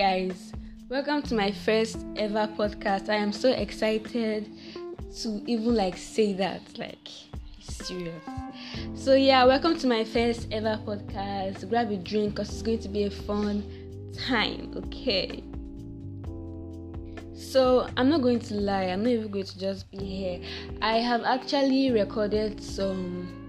Guys. Welcome to my first ever podcast. I am so excited to even like say that. Like, serious. So, yeah, welcome to my first ever podcast. Grab a drink because it's going to be a fun time, okay? So, I'm not going to lie, I'm not even going to just be here. I have actually recorded some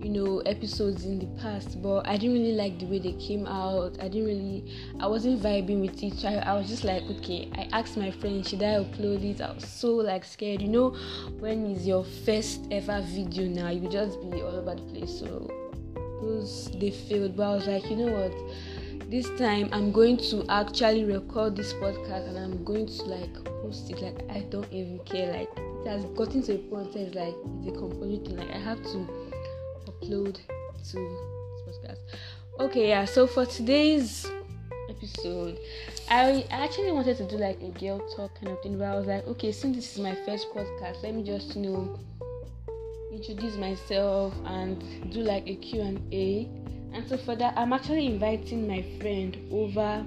you know episodes in the past but i didn't really like the way they came out. I didn't really i wasn't vibing with it. So I, I, was just like okay i asked my friend should i upload it? I was so like scared. You know when is your first ever video now? You just be all over the place. So those they failed. But i was like you know what? This time i'm going to actually record this podcast and i'm going to like post it. Like i don't even care. Like it has gotten to a point where it's like it's a compulsory thing. Like i have to upload to this podcast. Okay, yeah. So for today's episode, I actually wanted to do like a girl talk kind of thing, but I was like, okay, since this is my first podcast, let me just you know introduce myself and do like a Q and A. And so for that, I'm actually inviting my friend over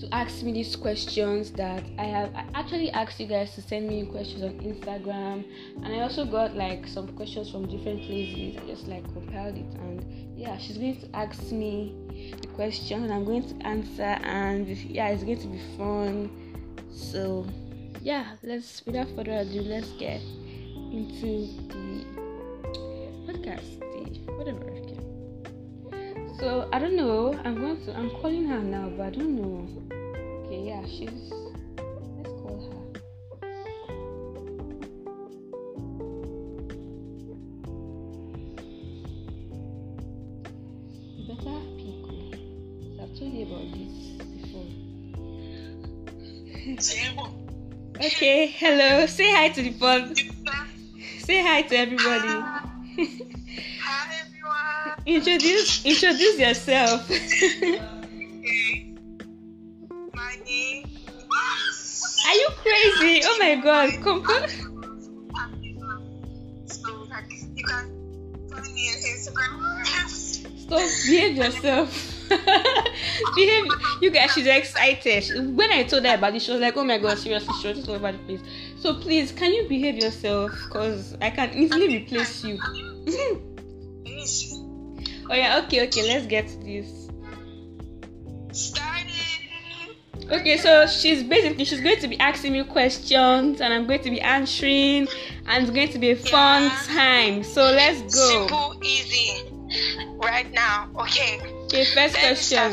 to ask me these questions that I have I actually asked you guys to send me questions on Instagram and I also got like some questions from different places. I just like compiled it and yeah, she's going to ask me the question and I'm going to answer and yeah, it's going to be fun. So yeah, let's without further ado, let's get into the podcast, the whatever. So I don't know. I'm going to. I'm calling her now, but I don't know. Okay, yeah, she's. Let's call her. You better pick. oh. I've told you about this before. okay, hello. Say hi to the phone. Say hi to everybody. Introduce introduce yourself. Okay. My name. Are you crazy? Oh my god, come So on. Stop, behave yourself. behave. You guys, she's excited. When I told her about this, she was like, "Oh my god, seriously, she was just all over the place." So please, can you behave yourself? Cause I can easily replace you. Oh yeah, okay, okay. Let's get this. Started. Okay, so she's basically she's going to be asking me questions, and I'm going to be answering, and it's going to be a fun Yeah. time. So let's go. Simple, easy. Right now. Okay. Okay, first question.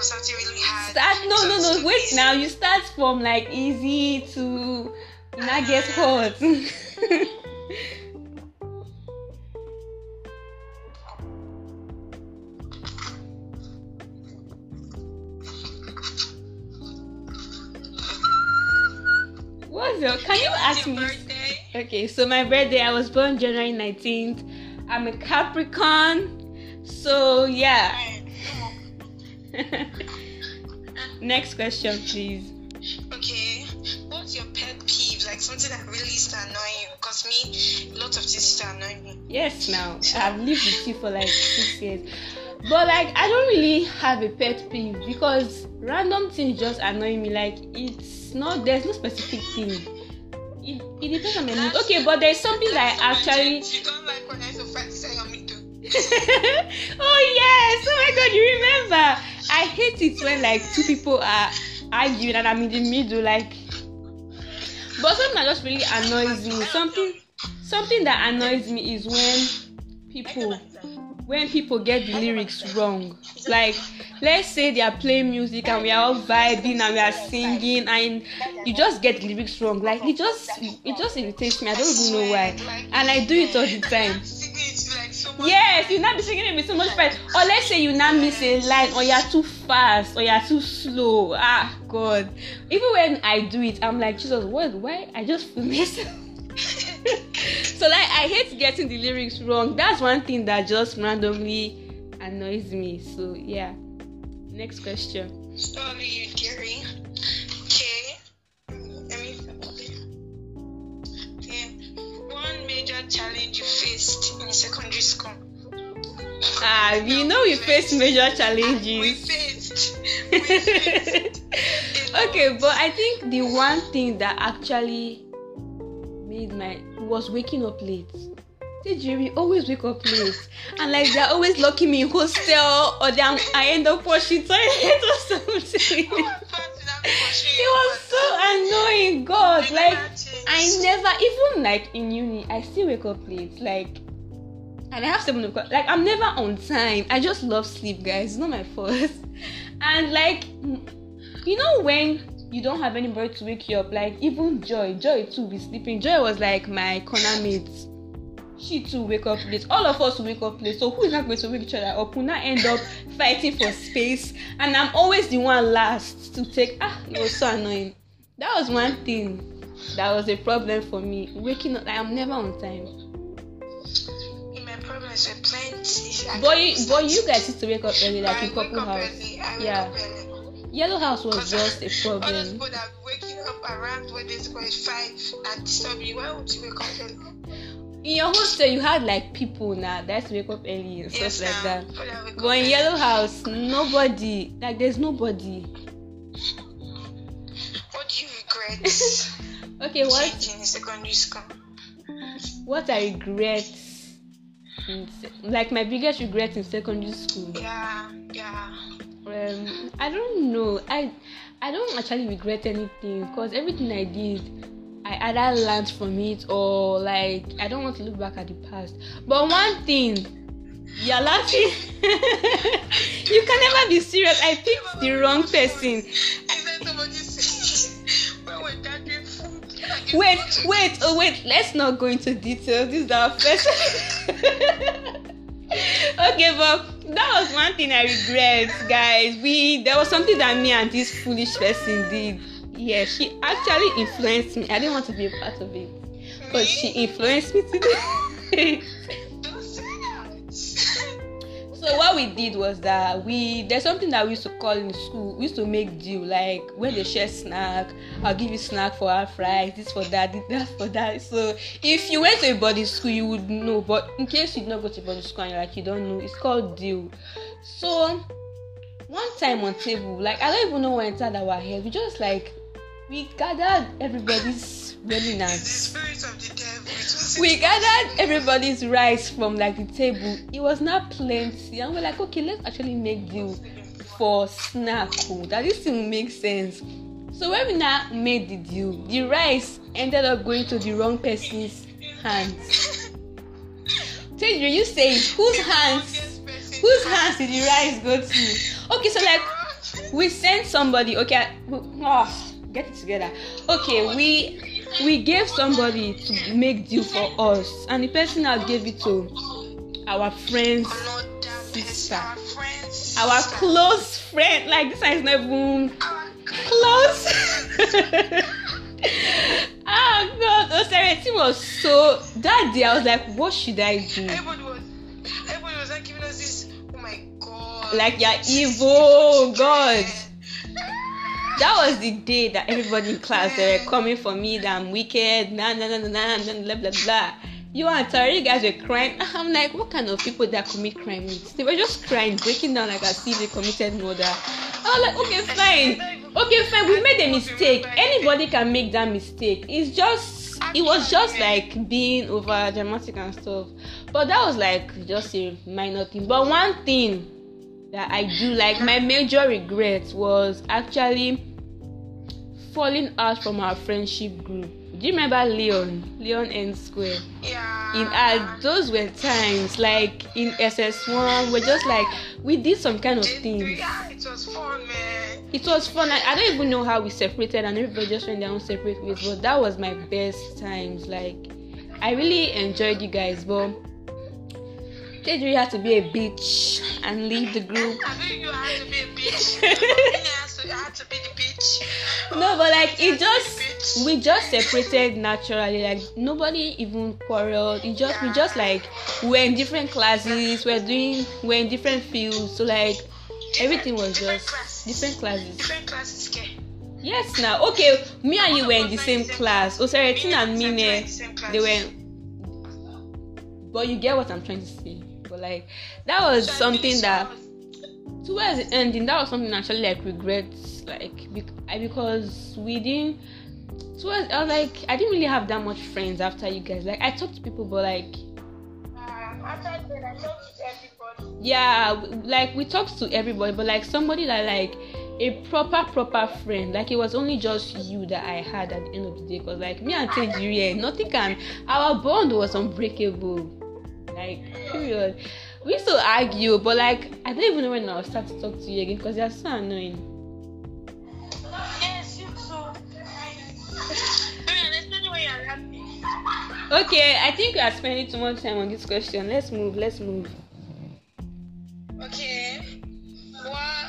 Really hard. Start. No, no, no. Wait easy. now. You start from like easy to now get hot. What's your? Can you ask me? Okay, so my birthday. I was born January nineteenth. I'm a Capricorn. So yeah. Next question, please. Okay, what's your pet peeve? Like something that really used to annoy you? Because me, a lot of things to annoy me. Yes, now I've lived with you for like six years, but like I don't really have a pet peeve because random things just annoy me. Like it's not there's no specific thing. It, it depends on my mood. Okay, but there's something that I actually. You don't like when I so say on me too. oh yes! Oh my god, you remember? I hate it when like two people are arguing and I'm in the middle. Like, but something that just really annoys me. Something something that annoys me is when people when people get the lyrics wrong. Like, let's say they are playing music and we are all vibing and we are singing and you just get the lyrics wrong. Like, it just it just irritates me. I don't even know why, and I do it all the time. Yes, you not be singing it with so much pride. Or let's say you now miss a line, or you're too fast, or you're too slow. Ah, God. Even when I do it, I'm like, Jesus, what? Why? I just miss. so like, I hate getting the lyrics wrong. That's one thing that just randomly annoys me. So yeah. Next question. Sorry, you dearie. Challenge you faced in secondary school? Ah, you know we faced major We challenges. faced. We faced. okay, but I think the one thing that actually made my was waking up late. Did you we always wake up late? And like they're always locking me in hostel or then I end up washing toilet or something. Who was first in that pursuit? it was so annoying, God. Like. I never even like in uni, I still wake up late. Like and I have seven o'clock. Like I'm never on time. I just love sleep, guys. It's not my fault. And like you know when you don't have anybody to wake you up, like even Joy, Joy too be sleeping. Joy was like my corner mate. She too wake up late. All of us wake up late. So who is not going to wake each other up? We now end up fighting for space, and I'm always the one last to take. Ah, it was so annoying. That was one thing that was a problem for me. Waking up, like, I'm never on time. My problems were plenty. I But you, but you guys used to wake up early, like I in Couple House. Yeah. Yellow House was just a All those problem. people that are waking up around when boy is five and disturb you, why would you wake up early? In your hostel, you had like people now that wake up early and stuff like that. people that wake But in. Yellow House, nobody, like, there's nobody. What do you regret Okay, what in secondary school? what I regret, in, like my biggest regret in secondary school. Yeah, yeah. Um, I don't know. I I don't actually regret anything because everything I did, I either learned from it or like I don't want to look back at the past. But one thing, you're laughing. you can never be serious. I picked the wrong person. Wait, wait, oh wait. Let's not go into details. This is our first. okay, but that was one thing I regret, guys. We there was something that me and this foolish person did. Yeah, she actually influenced me. I didn't want to be a part of it, but she influenced me to So what we did was that we there's something that we used to call in school. We used to make deal like when they share snack, I'll give you snack for our fries, this for that, that for that. So if you went to a boarding school, you would know. But in case you did not go to boarding school and you're like you don't know, it's called deal. So one time on table, like I don't even know what entered our head. We just like we gathered everybody's remnants spirit of the devil. It was we gathered everybody's rice from like the table. It was not plenty. And we're like okay let's actually make deal for snack oh, that this thing will make sense. So when we now made the deal the rice ended up going to the wrong person's hands. Teddy, you say whose hands whose hands. did the rice go to? Okay so like we sent somebody okay oh, get it together okay we we gave somebody to make deal for us and the person now gave it to our friends Sister. our close friend like this one is not even close oh god oh sorry it was so that day i was like what should i do Everybody was, everybody was like giving us this. Oh my god. like you're evil god that was the day that everybody in class they were coming for me that I'm wicked, nah nah nah nah nah blah blah blah. You and Tari you guys were crying. Ah, I'm like, what kind of people that commit crime? They were just crying, breaking down like as if they committed murder. I was like, okay, fine. Okay, fine, we made a mistake. Anybody can make that mistake. It's just it was just like being over dramatic and stuff. But that was like just a minor thing. But one thing that I do like my major regret was actually falling out from our friendship group. Do you remember Leon? Leon N Square. Yeah. In our those were times like in SS1, we're just like we did some kind of things. Yeah, it was fun, man. It was fun. I, I don't even know how we separated and everybody just went their own separate ways. But that was my best times. Like I really enjoyed you guys, but Tedri had to be a bitch and leave the group. I think you had to be a bitch. To, had to be the bitch. no but like it had to be just we just separated naturally like nobody even quarreled it just we just like we're in different classes we're doing we're in different fields so like everything was different just classes. different classes Different classes, okay. yes now okay me and you were in the same class oh sorry Me Tina and and Tina were in Mine the same class. they were but you get what I'm trying to say. But like that was I something that towards the ending that was something I actually like regrets like I, because we didn't towards I was like I didn't really have that much friends after you guys. Like I talked to people but like Um, after that, I talked to everybody. yeah like we talked to everybody but like somebody that like a proper proper friend like it was only just you that i had at the end of the day because like me and Tejiri, nothing can our bond was unbreakable like period we used to argue but like i don't even know when i'll start to talk to you again because you're so annoying Yes, you too. Marian, especially when you're happy. okay i think we are spending too much time on this question let's move let's move Okay. What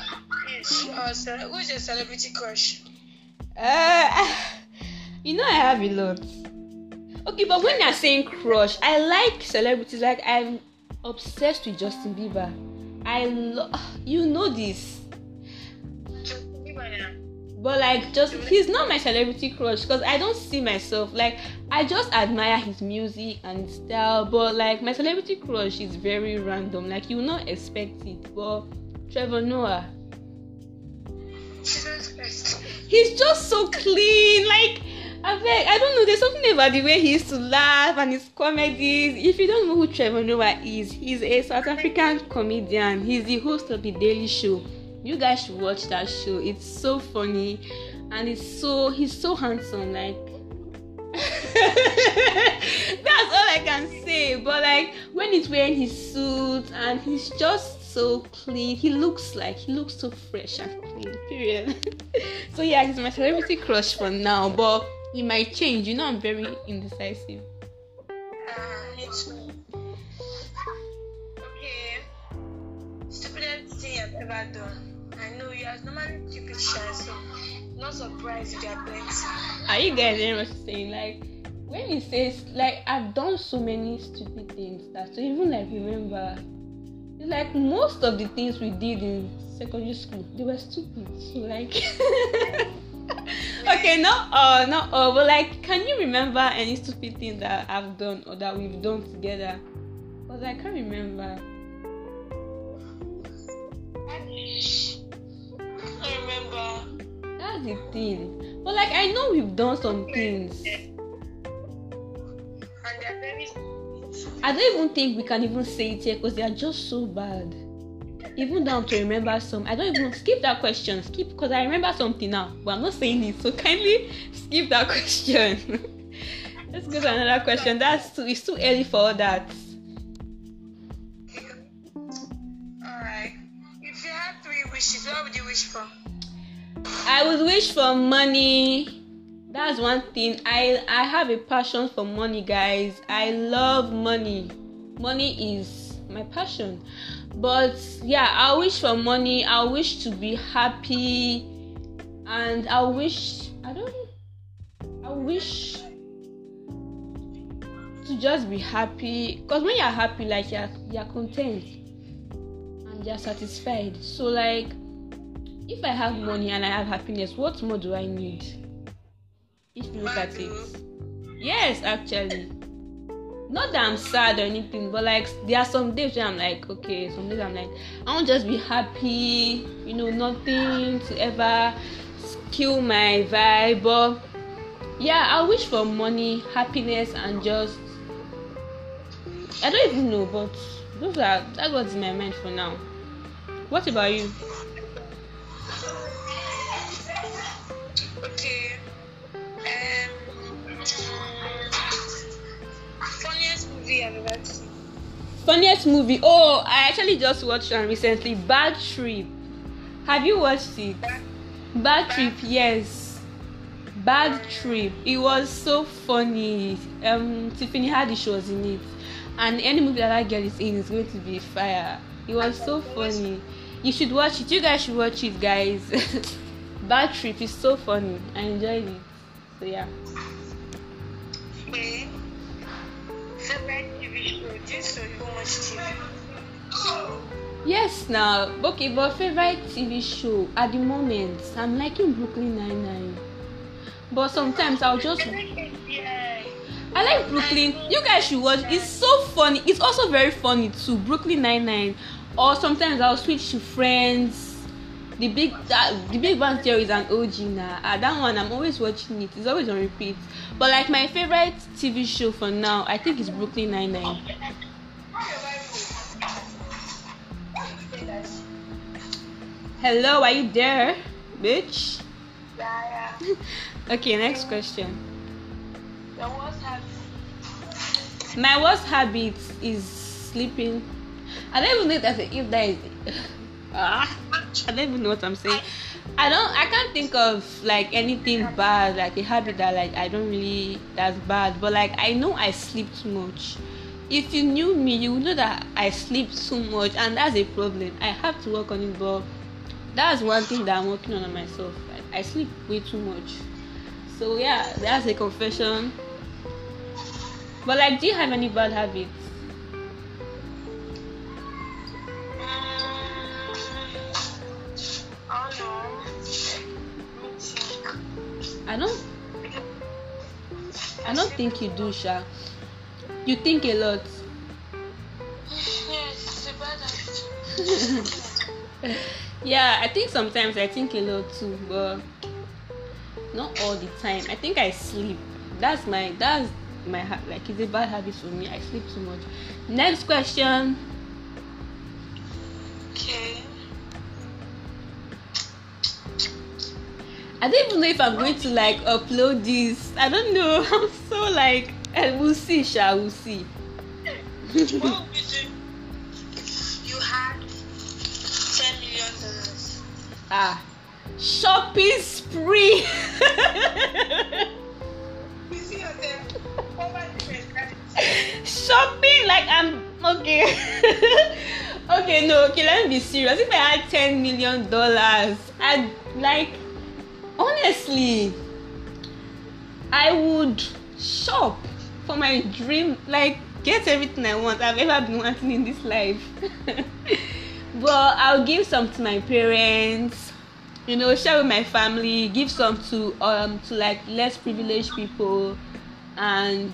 is your ce- who is your celebrity crush? Uh, you know I have a lot. Okay, but when you're saying crush, I like celebrities. Like I'm obsessed with Justin Bieber. I love. You know this, Justin Bieber, yeah. but like just he's not my celebrity crush because I don't see myself like I just admire his music and style. But like my celebrity crush is very random. Like you will not expect it. But Trevor Noah. Jesus Christ. he's just so clean. Like I I don't know. There's something about the way he used to laugh and his comedies. If you don't know who Trevor Noah is, he's a South African comedian. He's the host of the Daily Show. You guys should watch that show. It's so funny, and it's so he's so handsome. Like that's all I can say. But like when he's wearing his suit and he's just so clean, he looks like he looks so fresh and clean. Period. so yeah, he's my celebrity crush for now, but it might change. You know, I'm very indecisive. I know you are stupid so you are you guys hearing what I'm saying? Like when he says like I've done so many stupid things that to even like remember it's like most of the things we did in secondary school they were stupid. So like Okay, not uh not all, but like can you remember any stupid thing that I've done or that we've done together? Because I can't remember. I remember. That's the thing. But like I know we've done some things. I don't even think we can even say it here because they are just so bad. Even down to remember some. I don't even skip that question. Skip because I remember something now, but I'm not saying it. So kindly skip that question. Let's go to another question. That's too. It's too early for all that. Alright. If you had three wishes, what would you wish for? I would wish for money. That's one thing. I I have a passion for money, guys. I love money. Money is my passion. But yeah, I wish for money. I wish to be happy, and I wish I don't. I wish to just be happy. Cause when you're happy, like you're you're content and you're satisfied. So like if I have money and I have happiness, what more do I need? If you look at it. Yes, actually. Not that I'm sad or anything, but like there are some days where I'm like, okay, some days I'm like, I want just be happy, you know, nothing to ever kill my vibe. But yeah, I wish for money, happiness, and just I don't even know, but those are that's what's in my mind for now. What about you? Funniest movie I've ever seen. Funniest movie. Oh, I actually just watched one recently. Bad Trip. Have you watched it? Bad Trip, yes. Bad Trip. It was so funny. Um, Tiffany Haddish was in it, and any movie that that girl is in is going to be fire. It was so funny. You should watch it. You guys should watch it, guys. Bad Trip is so funny. I enjoyed it. So yeah. Okay. Favorite TV show? You watch? Yes, now okay, but favorite TV show at the moment, I'm liking Brooklyn Nine Nine. But sometimes I'll just I like Brooklyn. You guys should watch. It's so funny. It's also very funny too. Brooklyn Nine Nine. Or sometimes I'll switch to Friends. The big that the Big Bang Theory is an OG now. Uh, that one I'm always watching it. It's always on repeat. But like my favorite TV show for now, I think is Brooklyn Nine Nine. Hello, are you there, bitch? Yeah, yeah. okay, next question. Your worst habit? My worst habit is sleeping. I don't even know if that's a, if that is. Ah, I don't even know what I'm saying. I don't. I can't think of like anything bad, like a habit that like I don't really that's bad. But like I know I sleep too much. If you knew me, you would know that I sleep too much, and that's a problem. I have to work on it, but that's one thing that I'm working on, on myself. I, I sleep way too much. So yeah, that's a confession. But like, do you have any bad habits? I don't. I don't think you do, Sha. You think a lot. Yeah, I think sometimes I think a lot too, but not all the time. I think I sleep. That's my that's my like it's a bad habit for me. I sleep too much. Next question. I don't even know if I'm going to like upload this. I don't know. I'm so like, and we'll see, shall we'll see. you do if you had ten million dollars? Ah, shopping spree. You see yourself over different shopping like I'm okay. okay, no, okay. Let me be serious. If I had ten million dollars, I'd like honestly, I would shop for my dream, like get everything I want I've ever been wanting in this life. but I'll give some to my parents, you know, share with my family, give some to um to like less privileged people, and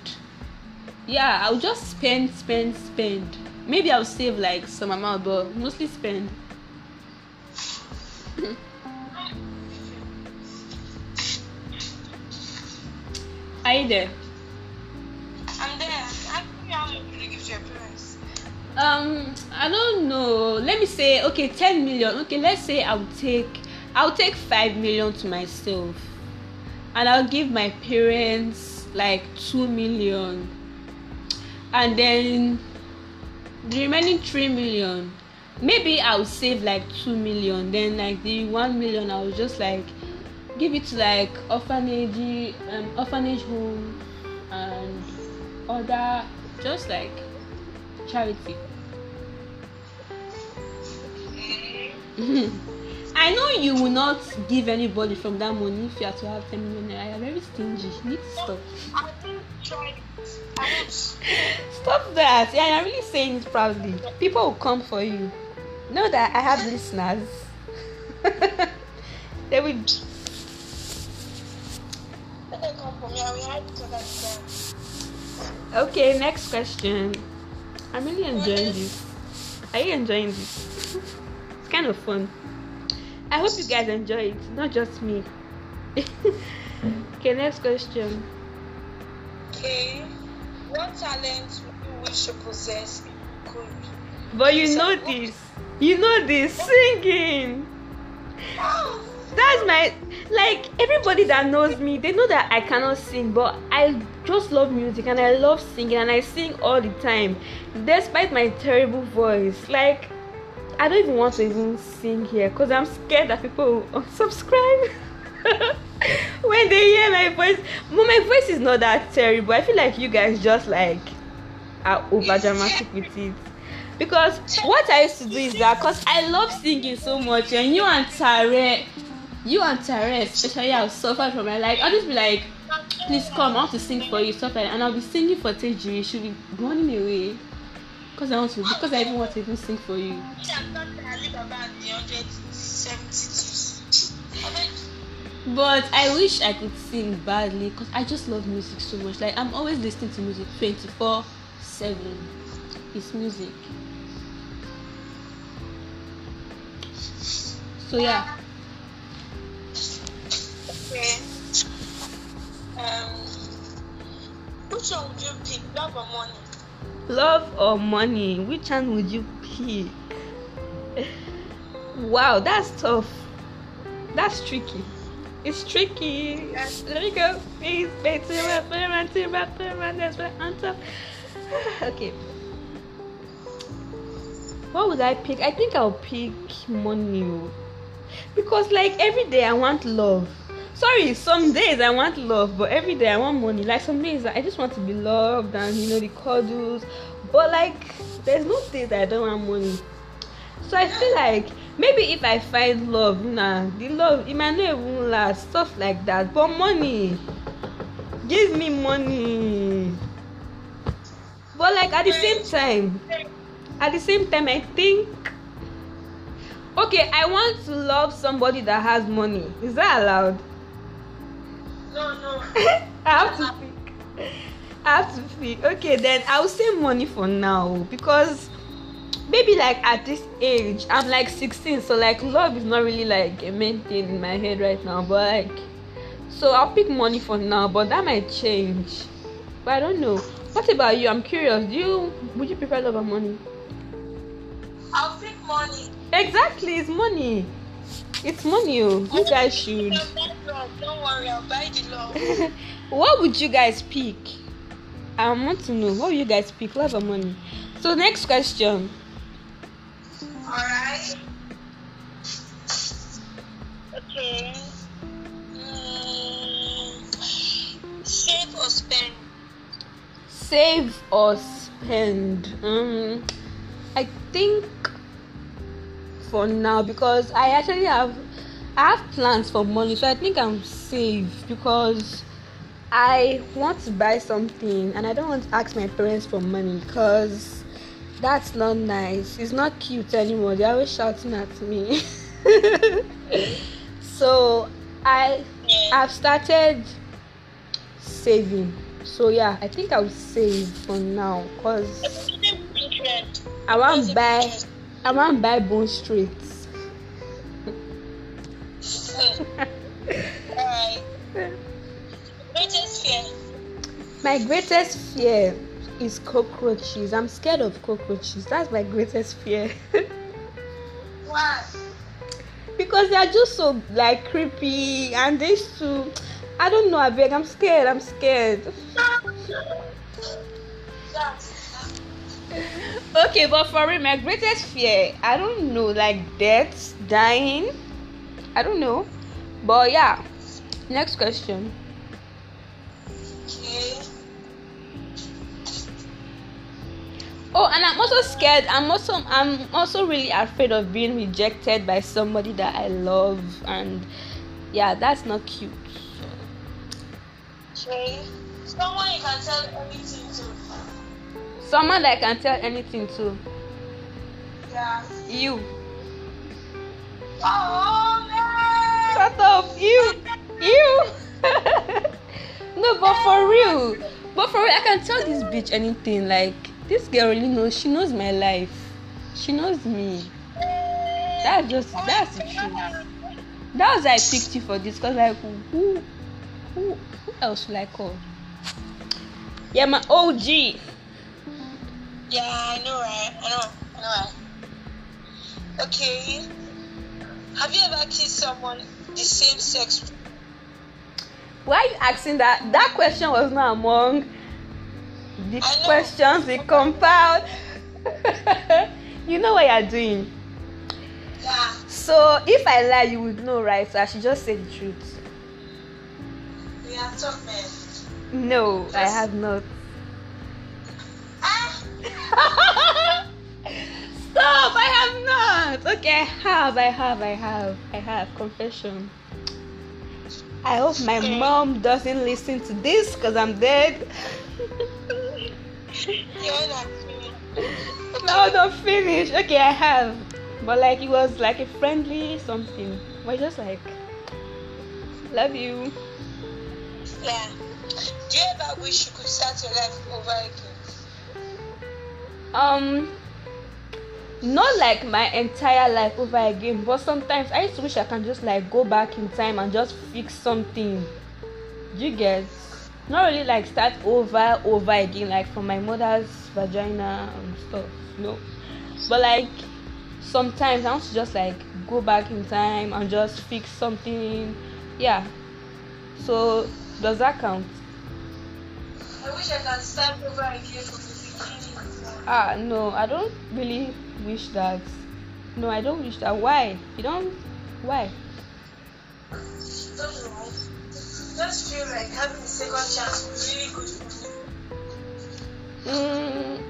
yeah, I'll just spend, spend, spend. Maybe I'll save like some amount, but mostly spend. you there? I'm there. Me how much will you give to your parents? Um, I don't know. Let me say, okay, ten million. Okay, let's say I'll take, I'll take five million to myself, and I'll give my parents like two million, and then the remaining three million, maybe I'll save like two million. Then like the one million, I'll just like give it to like orphanage, um, orphanage home, and other just like charity. I know you will not give anybody from that money if you are to have 10 million. You are very stingy. You need to stop. I. Stop that. Yeah, I'm really saying it proudly. People will come for you. Know that I have listeners. they will. Let them come for me. I will hide it under the bed. Okay, next question. I'm really enjoying this. Are you enjoying this? It's kind of fun. I hope you guys enjoy it, not just me. okay, next question. Okay. What talent would you wish to possess if you could? But you know this. You know this. Singing. Ah! That's my like everybody that knows me, they know that I cannot sing, but I just love music and I love singing and I sing all the time, despite my terrible voice. Like I don't even want to even sing here because I'm scared that people will unsubscribe when they hear my voice. But my voice is not that terrible. I feel like you guys just like are over dramatic with it. Because what I used to do is that because I love singing so much, and you and Tare, you and especially, I'll suffer from it. Like I'll just be like, please come, I want to sing for you, stuff like that. And I'll be singing for Tejiri, she'll be running away. Because I want to because I even want to even sing for you. Me, I'm not the Ali Baba and the 172. I beg. but I wish I could sing badly because I just love music so much. Like I'm always listening to music 24 7. It's music. So yeah. Um, which one would you pick, love or money? Love or money? Which one would you pick? Wow, that's tough. That's tricky. It's tricky. Let me go. Please, Okay. What would I pick? I think I'll pick money. Because like every day I want love. Sorry, some days I want love, but every day I want money. Like some days I just want to be loved and you know the cuddles. But like there's no days I don't want money. So I feel like maybe if I find love, nah, the love it might not even last, stuff like that. But money, give me money. But like at the same time, at the same time, I think okay, I want to love somebody that has money. Is that allowed? No, no. I have to pick. I have to pick. Okay, then I'll say money for now because maybe like at this age, I'm like 16, so like love is not really like a main thing in my head right now. But like, so I'll pick money for now, but that might change. But I don't know. What about you? I'm curious. Do you would you prefer love or money? I'll pick money. Exactly, it's money. It's money. Oh. You guys should. I'll buy love. Don't worry, I'll buy the what would you guys pick? I want to know. What would you guys pick? Love or money? So next question. Alright. Okay. Mm, save or spend? Save or spend? Um, I think for now because I actually have I have plans for money, so I think I'm safe because I want to buy something and I don't want to ask my parents for money because that's not nice. It's not cute anymore. They're always shouting at me. so I I've started saving. So yeah, I think I'll save for now because I want to buy I want to buy bone straights. Alright. Greatest fear? My greatest fear is cockroaches. I'm scared of cockroaches. That's my greatest fear. Why? because they are just so like creepy and they used to I don't know, I beg, I'm scared, I'm scared. Okay, but for me, my greatest fear, I don't know, like death, dying. I don't know. But yeah. Next question. Okay. Oh, and I'm also scared. I'm also I'm also really afraid of being rejected by somebody that I love and yeah, that's not cute. Okay. Someone you can tell everything to. Someone that I can tell anything to. Yeah. You. Oh man! Shut up, you, you. no, but for real, but for real, I can tell this bitch anything. Like this girl really knows. She knows my life. She knows me. That's just that's the truth. That was why I picked you for this, cause like who, who, who else will I call? Yeah, my OG. Yeah, I know, right? I know, I know, right? Okay. Have you ever kissed someone the same sex? Why are you asking that? That question was not among the questions we compiled. you know what you're doing. Yeah. So if I lie, you would know, right? So I should just say the truth. We are top men. No, I have not. Stop! I have not. Okay, I have. I have. I have. I have. Confession. I hope my mom doesn't listen to this because I'm dead. Not no, don't finish. Okay, I have. But like it was like a friendly something. But just like Love you. Yeah. Do you ever wish you could start your life over again? Um, not like my entire life over again, but sometimes I used to wish I can just like go back in time and just fix something. You get? Not really like start over over again, like from my mother's vagina and stuff. No, but like sometimes I want to just like go back in time and just fix something. Yeah. So does that count? I wish I can start over again from the beginning. Ah no, I don't really wish that. No, I don't wish that. Why? You don't why? Don't know. Just feel like having a second chance would really good. Mm,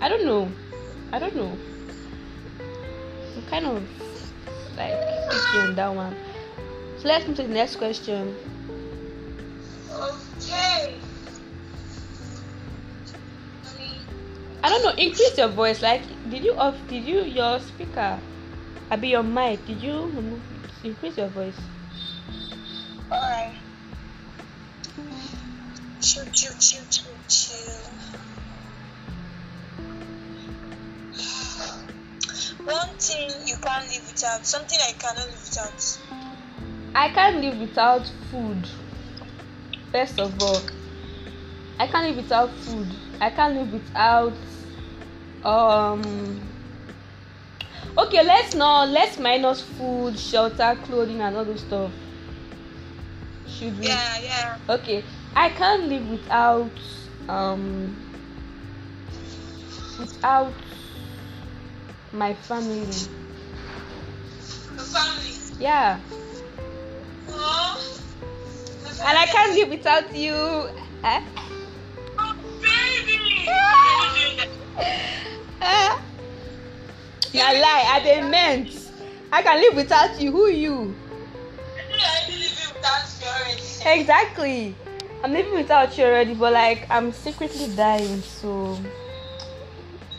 I don't know. I don't know. I'm kind of like picky on that one. So let's move to the next question. Okay. I don't know. Increase your voice. Like, did you off? Did you your speaker? I be your mic. Did you remove? Increase your voice. Alright. One thing you can't live without, something I cannot live without. I can't live without food. First of all, I can't live without food. I can't live without um. Okay, let's not let's minus food, shelter, clothing, and all those stuff. Should we? Yeah, yeah. Okay, I can't live without um without my family. The family. Yeah, Oh, and I can't live without you. Eh? Oh, baby! Ah. Na lie, I dey meant. I can live without you. Who you? Exactly. I'm living without you already, but like I'm secretly dying, so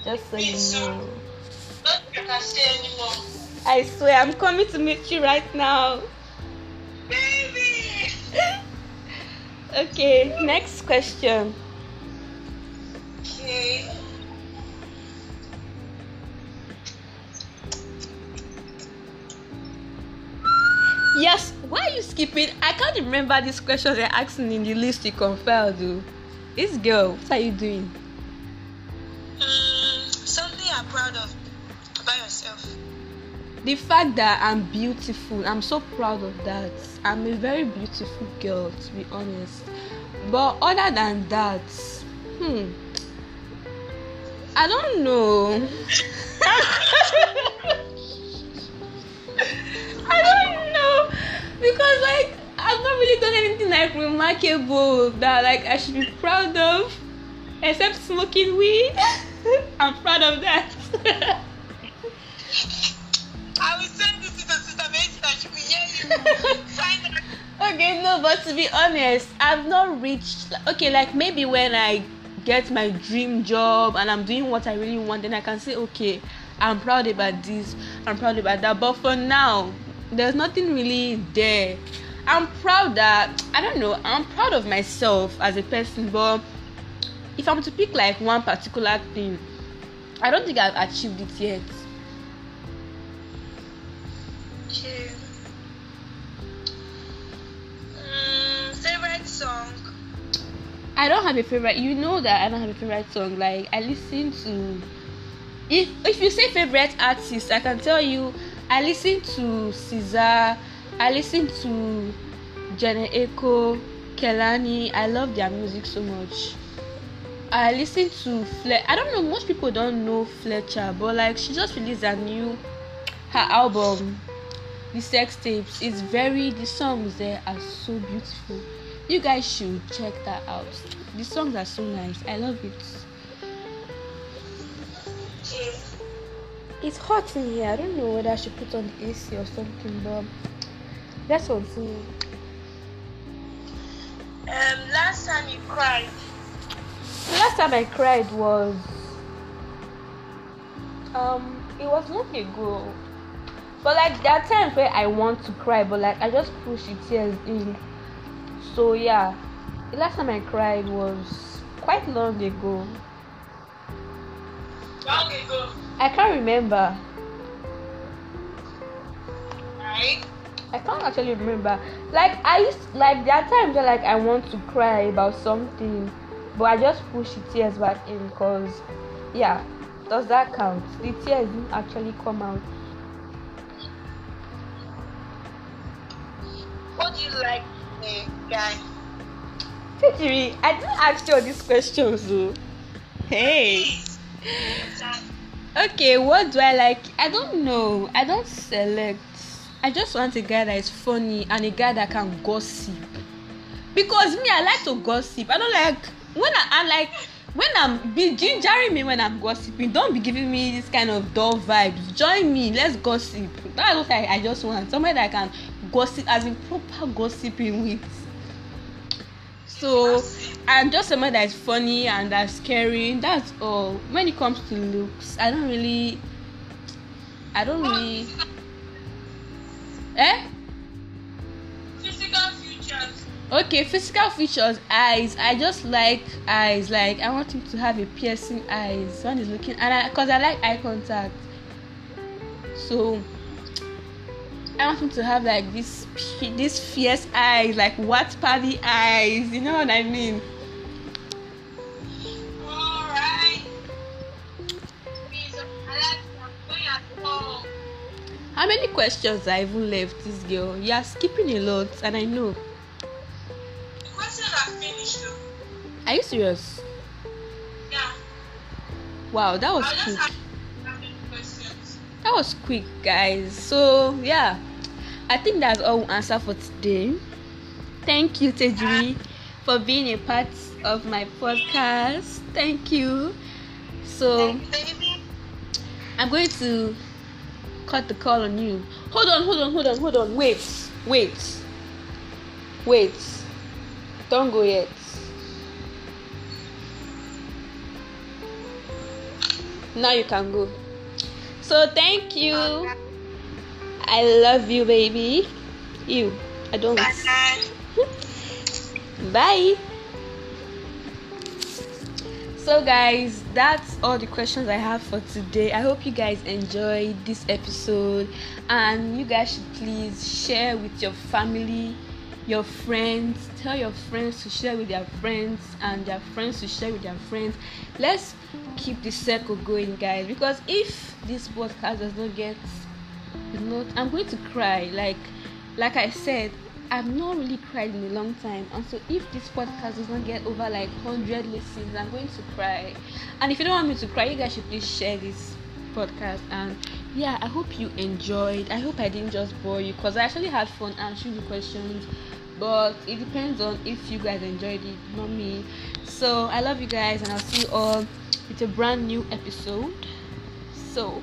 just so you know. I swear I'm coming to meet you right now. Baby! Okay, next question. Okay. Yes, why are you skipping? I can't remember these questions they're asking in the list you compiled, though. This girl, what are you doing? Mm, something I'm proud of about yourself. the fact that I'm beautiful, I'm so proud of that. I'm a very beautiful girl, to be honest. But other than that, hmm, I don't know. I don't know because like I've not really done anything like remarkable that like I should be proud of, except smoking weed. I'm proud of that. I will send this to the sister Mary that she will hear you. Find okay no but to be honest i've not reached okay like maybe when i get my dream job and i'm doing what i really want then i can say okay i'm proud about this i'm proud about that but for now there's nothing really there i'm proud that i don't know i'm proud of myself as a person but if i'm to pick like one particular thing i don't think i've achieved it yet Okay. Mm, favorite song? I don't have a favorite. You know that I don't have a favorite song. Like I listen to. If if you say favorite artist, I can tell you. I listen to SZA. I listen to Jhené Aiko, Kehlani. I love their music so much. I listen to Fle. I don't know. Most people don't know Fletcher, but like she just released a new her album, the sex tapes. It's very the songs there are so beautiful. You guys should check that out. The songs are so nice. I love it. It's hot in here. I don't know whether I should put on the AC or something, but let's continue. Um, last time you cried. The last time I cried was um it was long ago. but like there are times where I want to cry, but like I just push the tears in. So yeah, the last time I cried was quite long ago. Long ago. I can't remember. Right? I can't actually remember. Like I used like there are times where like I want to cry about something, but I just push the tears back in because yeah, does that count? The tears didn't actually come out. What do you like the guy? Tejiri, I didn't ask you all these questions though. Hey. Okay, what do I like? I don't know. I don't select. I just want a guy that is funny and a guy that can gossip. Because me, I like to gossip. I don't like when I, I like when I'm be gingering me when I'm gossiping. Don't be giving me this kind of dull vibes. Join me. Let's gossip. That's what I, I just want. Somebody that can gossip as in proper gossiping with. So I'm just someone that is funny and that's caring. That's all. When it comes to looks, I don't really. I don't really. Eh? Physical features. Okay, physical features, eyes. I just like eyes. Like I want him to have a piercing eyes when he's looking, and I, cause I like eye contact. So I want him to have like this, this fierce eyes, like what party eyes. You know what I mean? Alright. Please, I like I'm going at home. How many questions I even left this girl? You are skipping a lot, and I know. The questions are finished though. Are you serious? Yeah. Wow, that was quick. Was quick, guys. So yeah, I think that's all we answer for today. Thank you, Tejiri, for being a part of my podcast. Thank you. So I'm going to cut the call on you. Hold on, hold on, hold on, hold on. Wait, wait, wait. Don't go yet. Now you can go. So thank you. Uh, I love you, baby. You. I don't. Bye. Bye. So, guys, that's all the questions I have for today. I hope you guys enjoyed this episode, and you guys should please share with your family, your friends. Tell your friends to share with their friends, and their friends to share with their friends. Let's keep the circle going, guys, because if this podcast does not get is not i'm going to cry. Like like i said i've not really cried in a long time. And so if this podcast does not get over like 100 listens i'm going to cry. And if you don't want me to cry you guys should please share this podcast. And yeah i hope you enjoyed. I hope i didn't just bore you because i actually had fun answering the questions but it depends on if you guys enjoyed it not me. So i love you guys and i'll see you all with a brand new episode. So